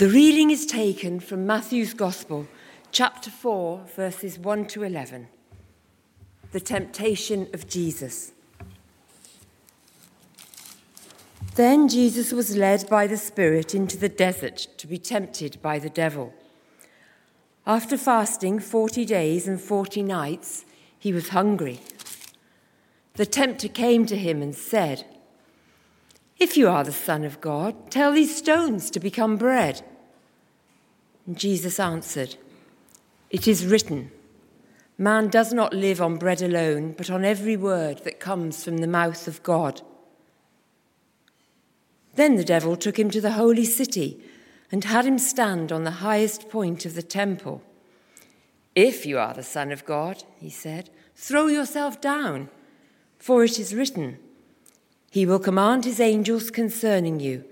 The reading is taken from Matthew's Gospel, chapter 4, verses 1 to 11. The temptation of Jesus. Then Jesus was led by the Spirit into the desert to be tempted by the devil. After fasting 40 days and 40 nights, he was hungry. The tempter came to him and said, If you are the Son of God, tell these stones to become bread. Jesus answered, It is written, Man does not live on bread alone, but on every word that comes from the mouth of God. Then the devil took him to the holy city and had him stand on the highest point of the temple. If you are the Son of God, he said, throw yourself down, for it is written, He will command His angels concerning you,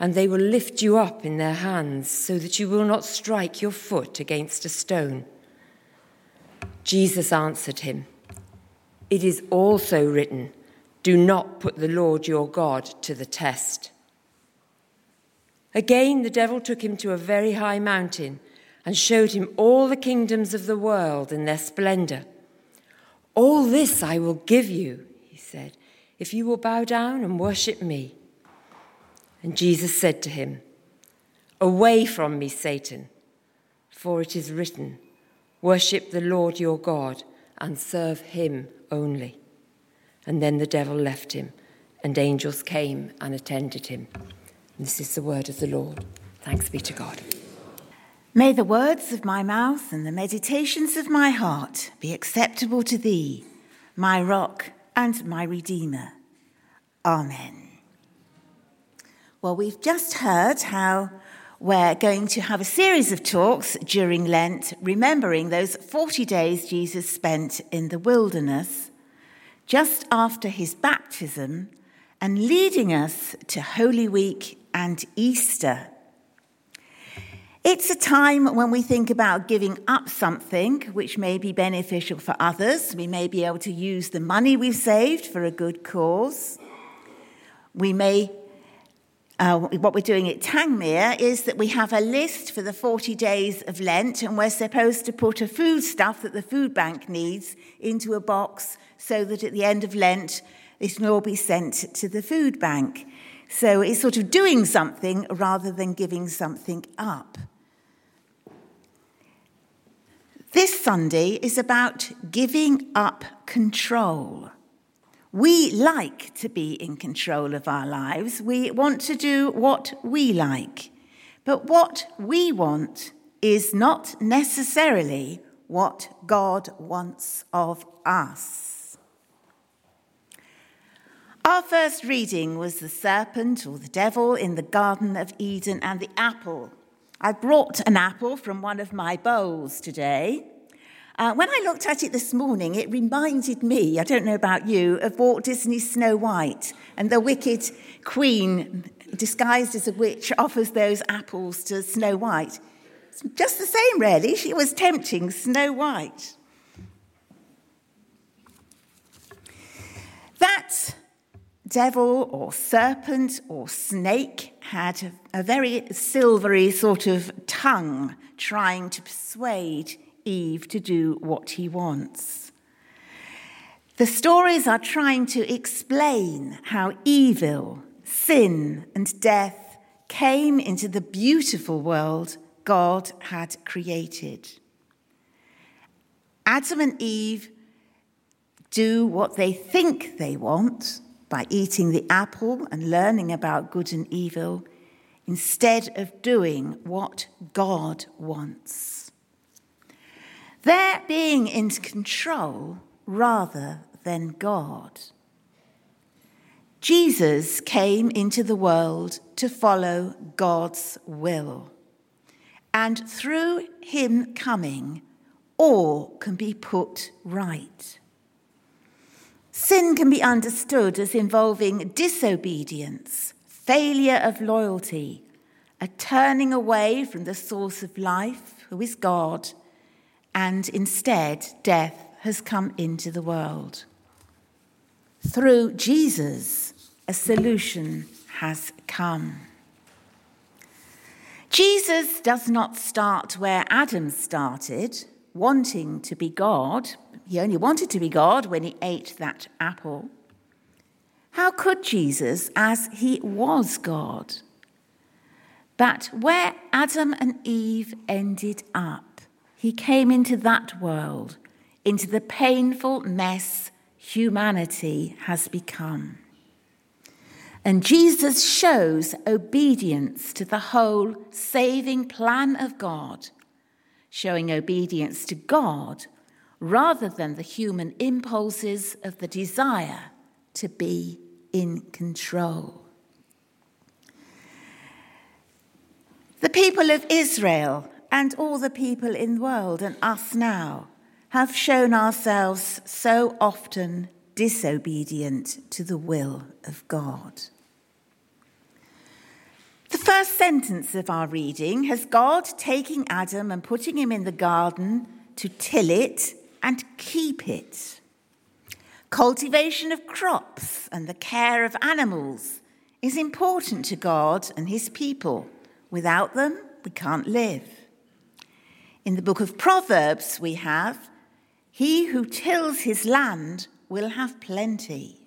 and they will lift you up in their hands, so that you will not strike your foot against a stone. Jesus answered him, It is also written, Do not put the Lord your God to the test. Again, the devil took him to a very high mountain and showed him all the kingdoms of the world in their splendor. All this I will give you, he said, if you will bow down and worship me. And Jesus said to him, Away from me, Satan, for it is written, Worship the Lord your God and serve him only. And then the devil left him, and angels came and attended him. This is the word of the Lord. Thanks be to God. May the words of my mouth and the meditations of my heart be acceptable to thee, my rock and my redeemer. Amen. Well, we've just heard how we're going to have a series of talks during Lent, remembering those 40 days Jesus spent in the wilderness just after his baptism and leading us to Holy Week and Easter. It's a time when we think about giving up something which may be beneficial for others. We may be able to use the money we've saved for a good cause. We may, uh, what we're doing at Tangmere is that we have a list for the 40 days of Lent, and we're supposed to put a food stuff that the food bank needs into a box so that at the end of Lent, it will all be sent to the food bank. So it's sort of doing something rather than giving something up. This Sunday is about giving up control. We like to be in control of our lives. We want to do what we like. But what we want is not necessarily what God wants of us. Our first reading was the serpent or the devil in the Garden of Eden and the apple. I brought an apple from one of my bowls today. Uh, when I looked at it this morning, it reminded me, I don't know about you, of Walt Disney's Snow White and the wicked queen disguised as a witch offers those apples to Snow White. It's just the same, really. She was tempting Snow White. That devil or serpent or snake had a very silvery sort of tongue trying to persuade Eve to do what he wants. The stories are trying to explain how evil, sin, and death came into the beautiful world God had created. Adam and Eve do what they think they want by eating the apple and learning about good and evil instead of doing what God wants. They're being in control rather than God. Jesus came into the world to follow God's will. And through him coming, all can be put right. Sin can be understood as involving disobedience, failure of loyalty, a turning away from the source of life, who is God, and instead death has come into the world. Through Jesus, a solution has come. Jesus does not start where Adam started, wanting to be God. He only wanted to be God when he ate that apple. How could Jesus, as he was God? But where Adam and Eve ended up, he came into that world, into the painful mess humanity has become. And Jesus shows obedience to the whole saving plan of God, showing obedience to God rather than the human impulses of the desire to be in control. The people of Israel and all the people in the world and us now have shown ourselves so often disobedient to the will of God. The first sentence of our reading has God taking Adam and putting him in the garden to till it and keep it. Cultivation of crops and the care of animals is important to God and his people. Without them, we can't live. In the book of Proverbs, we have, He who tills his land will have plenty.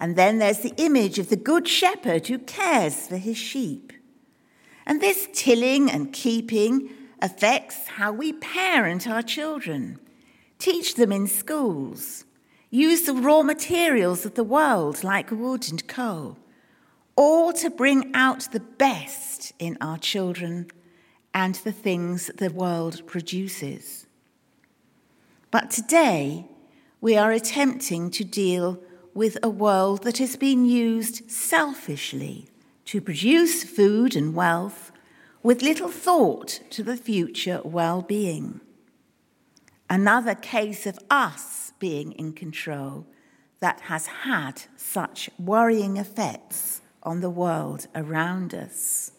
And then there's the image of the good shepherd who cares for his sheep. And this tilling and keeping affects how we parent our children, teach them in schools, use the raw materials of the world like wood and coal, or to bring out the best in our children and the things the world produces. But today, we are attempting to deal with a world that has been used selfishly to produce food and wealth with little thought to the future well being. Another case of us being in control that has had such worrying effects on the world around us.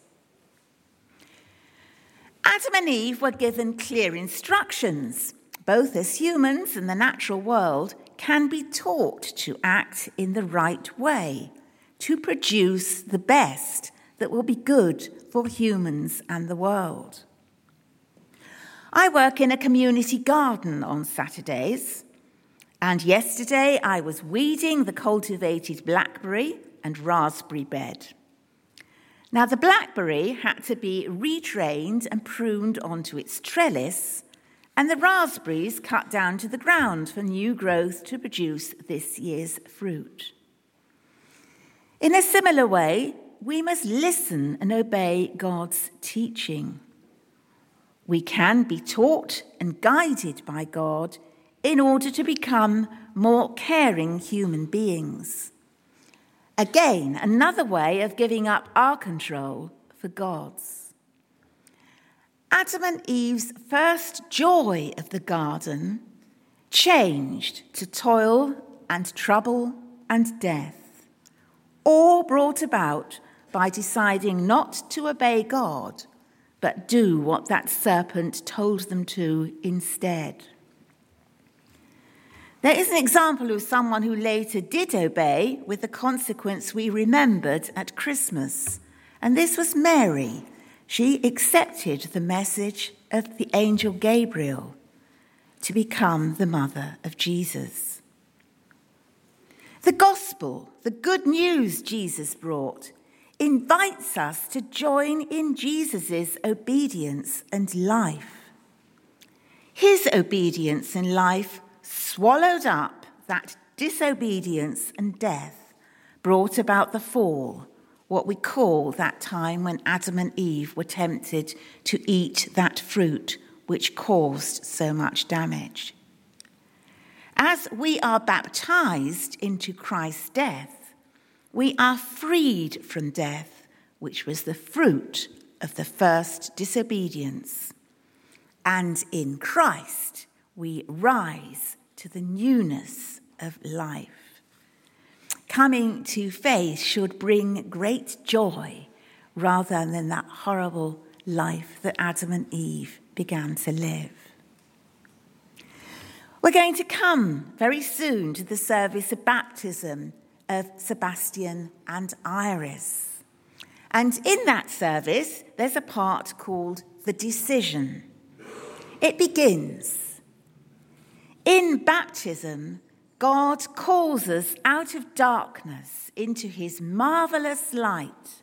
Adam and Eve were given clear instructions. Both as humans and the natural world can be taught to act in the right way, to produce the best that will be good for humans and the world. I work in a community garden on Saturdays, and yesterday I was weeding the cultivated blackberry and raspberry bed. Now, the blackberry had to be retrained and pruned onto its trellis, and the raspberries cut down to the ground for new growth to produce this year's fruit. In a similar way, we must listen and obey God's teaching. We can be taught and guided by God in order to become more caring human beings. Again, another way of giving up our control for God's. Adam and Eve's first joy of the garden changed to toil and trouble and death, all brought about by deciding not to obey God, but do what that serpent told them to instead. There is an example of someone who later did obey with the consequence we remembered at Christmas. And this was Mary. She accepted the message of the angel Gabriel to become the mother of Jesus. The gospel, the good news Jesus brought, invites us to join in Jesus' obedience and life. His obedience and life swallowed up that disobedience and death brought about the fall, what we call that time when Adam and Eve were tempted to eat that fruit which caused so much damage. As we are baptized into Christ's death, we are freed from death, which was the fruit of the first disobedience. And in Christ, we rise to the newness of life. Coming to faith should bring great joy rather than that horrible life that Adam and Eve began to live. We're going to come very soon to the service of baptism of Sebastian and Iris. And in that service, there's a part called the decision. It begins In baptism, God calls us out of darkness into his marvelous light.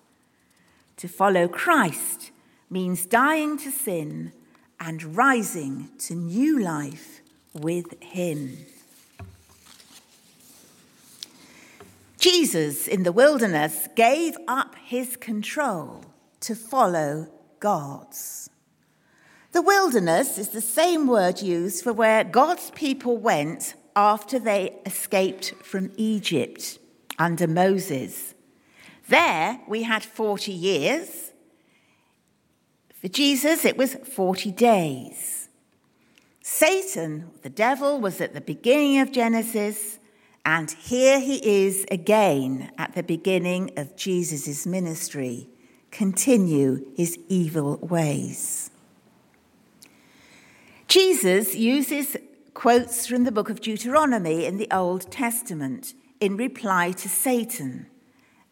To follow Christ means dying to sin and rising to new life with him. Jesus in the wilderness gave up his control to follow God's. The wilderness is the same word used for where God's people went after they escaped from Egypt under Moses. There we had 40 years. For Jesus, it was 40 days. Satan, the devil, was at the beginning of Genesis. And here he is again at the beginning of Jesus' ministry, continue his evil ways. Jesus uses quotes from the book of Deuteronomy in the Old Testament in reply to Satan,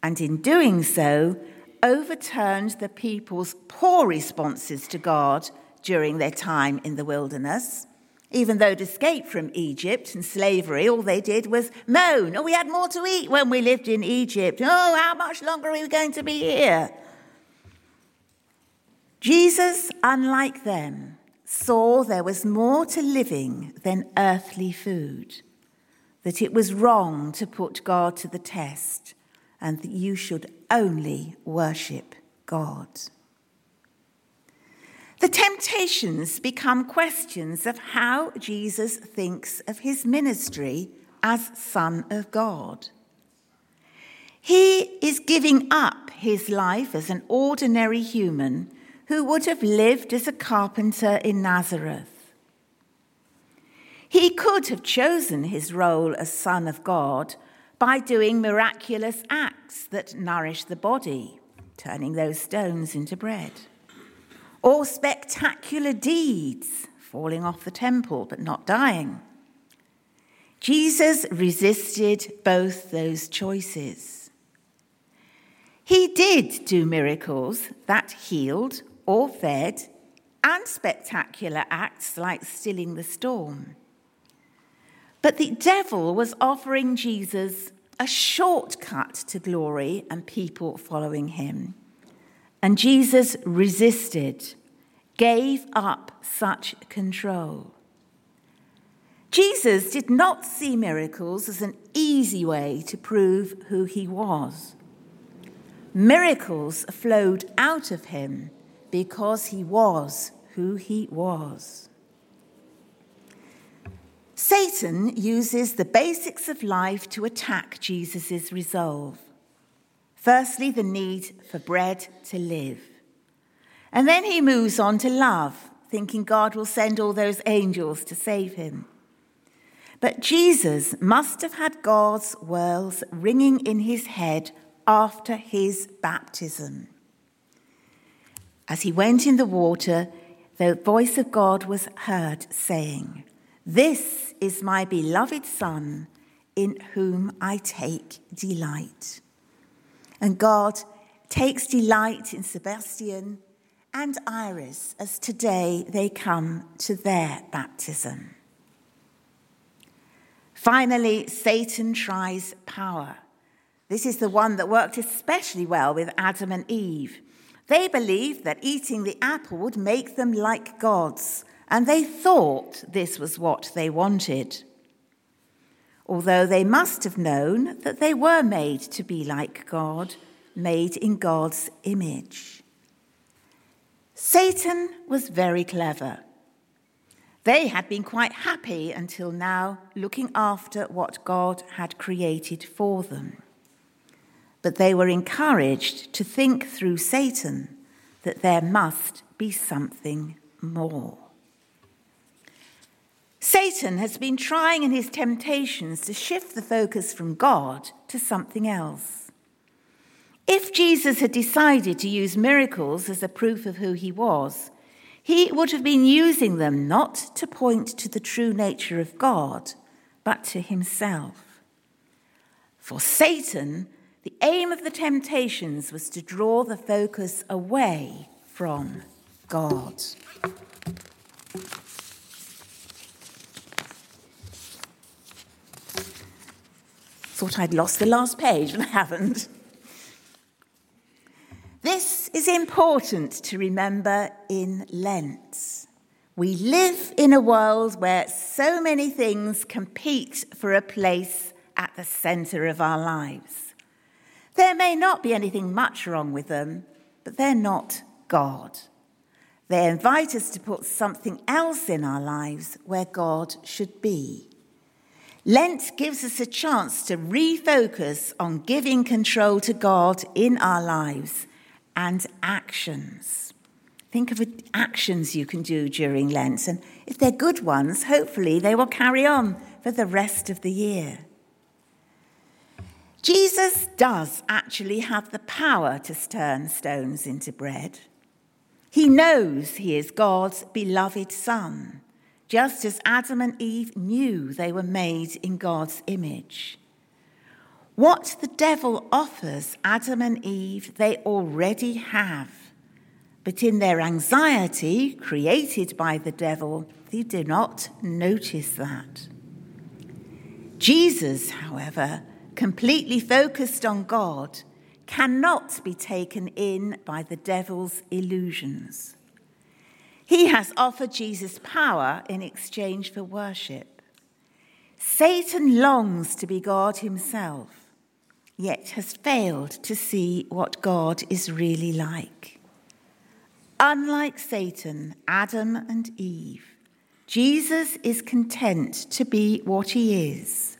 and in doing so, overturned the people's poor responses to God during their time in the wilderness even though to escape from Egypt and slavery, all they did was moan, Oh, we had more to eat when we lived in Egypt. Oh, how much longer are we going to be here? Jesus, unlike them, saw there was more to living than earthly food, that it was wrong to put God to the test, and that you should only worship God. The temptations become questions of how Jesus thinks of his ministry as Son of God. He is giving up his life as an ordinary human who would have lived as a carpenter in Nazareth. He could have chosen his role as Son of God by doing miraculous acts that nourish the body, turning those stones into bread or spectacular deeds, falling off the temple but not dying. Jesus resisted both those choices. He did do miracles that healed or fed, and spectacular acts like stilling the storm. But the devil was offering Jesus a shortcut to glory and people following him. And Jesus resisted, gave up such control. Jesus did not see miracles as an easy way to prove who he was. Miracles flowed out of him because he was who he was. Satan uses the basics of life to attack Jesus' resolve. Firstly, the need for bread to live. And then he moves on to love, thinking God will send all those angels to save him. But Jesus must have had God's words ringing in his head after his baptism. As he went in the water, the voice of God was heard saying, This is my beloved Son, in whom I take delight. And God takes delight in Sebastian and Iris as today they come to their baptism. Finally, Satan tries power. This is the one that worked especially well with Adam and Eve. They believed that eating the apple would make them like gods, and they thought this was what they wanted although they must have known that they were made to be like God, made in God's image. Satan was very clever. They had been quite happy until now, looking after what God had created for them. But they were encouraged to think through Satan that there must be something more. Satan has been trying in his temptations to shift the focus from God to something else. If Jesus had decided to use miracles as a proof of who he was, he would have been using them not to point to the true nature of God, but to himself. For Satan, The aim of the temptations was to draw the focus away from God. Thought I'd lost the last page, and I haven't. This is important to remember in Lent. We live in a world where so many things compete for a place at the centre of our lives. There may not be anything much wrong with them, but they're not God. They invite us to put something else in our lives where God should be. Lent gives us a chance to refocus on giving control to God in our lives and actions. Think of actions you can do during Lent, and if they're good ones, hopefully they will carry on for the rest of the year. Jesus does actually have the power to turn stones into bread. He knows he is God's beloved Son, just as Adam and Eve knew they were made in God's image. What the devil offers Adam and Eve, they already have. But in their anxiety created by the devil, they do not notice that. Jesus, however, completely focused on God, cannot be taken in by the devil's illusions. He has offered Jesus power in exchange for worship. Satan longs to be God himself yet has failed to see what God is really like. Unlike Satan, Adam, and Eve, Jesus is content to be what he is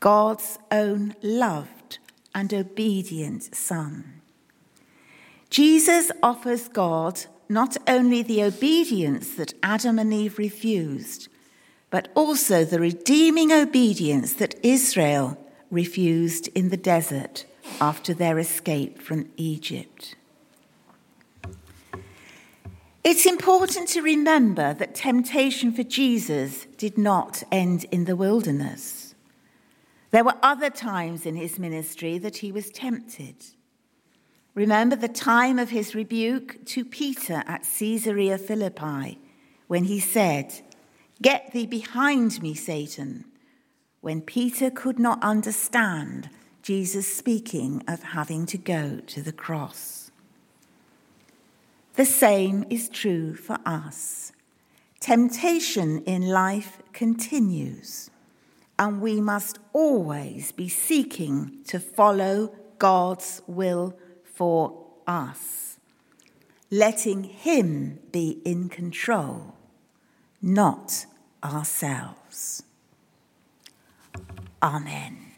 God's own loved and obedient Son. Jesus offers God not only the obedience that Adam and Eve refused, but also the redeeming obedience that Israel refused in the desert after their escape from Egypt. It's important to remember that temptation for Jesus did not end in the wilderness. There were other times in his ministry that he was tempted. Remember the time of his rebuke to Peter at Caesarea Philippi when he said, Get thee behind me, Satan when Peter could not understand Jesus speaking of having to go to the cross. The same is true for us. Temptation in life continues, and we must always be seeking to follow God's will for us, letting Him be in control, not ourselves. Amen.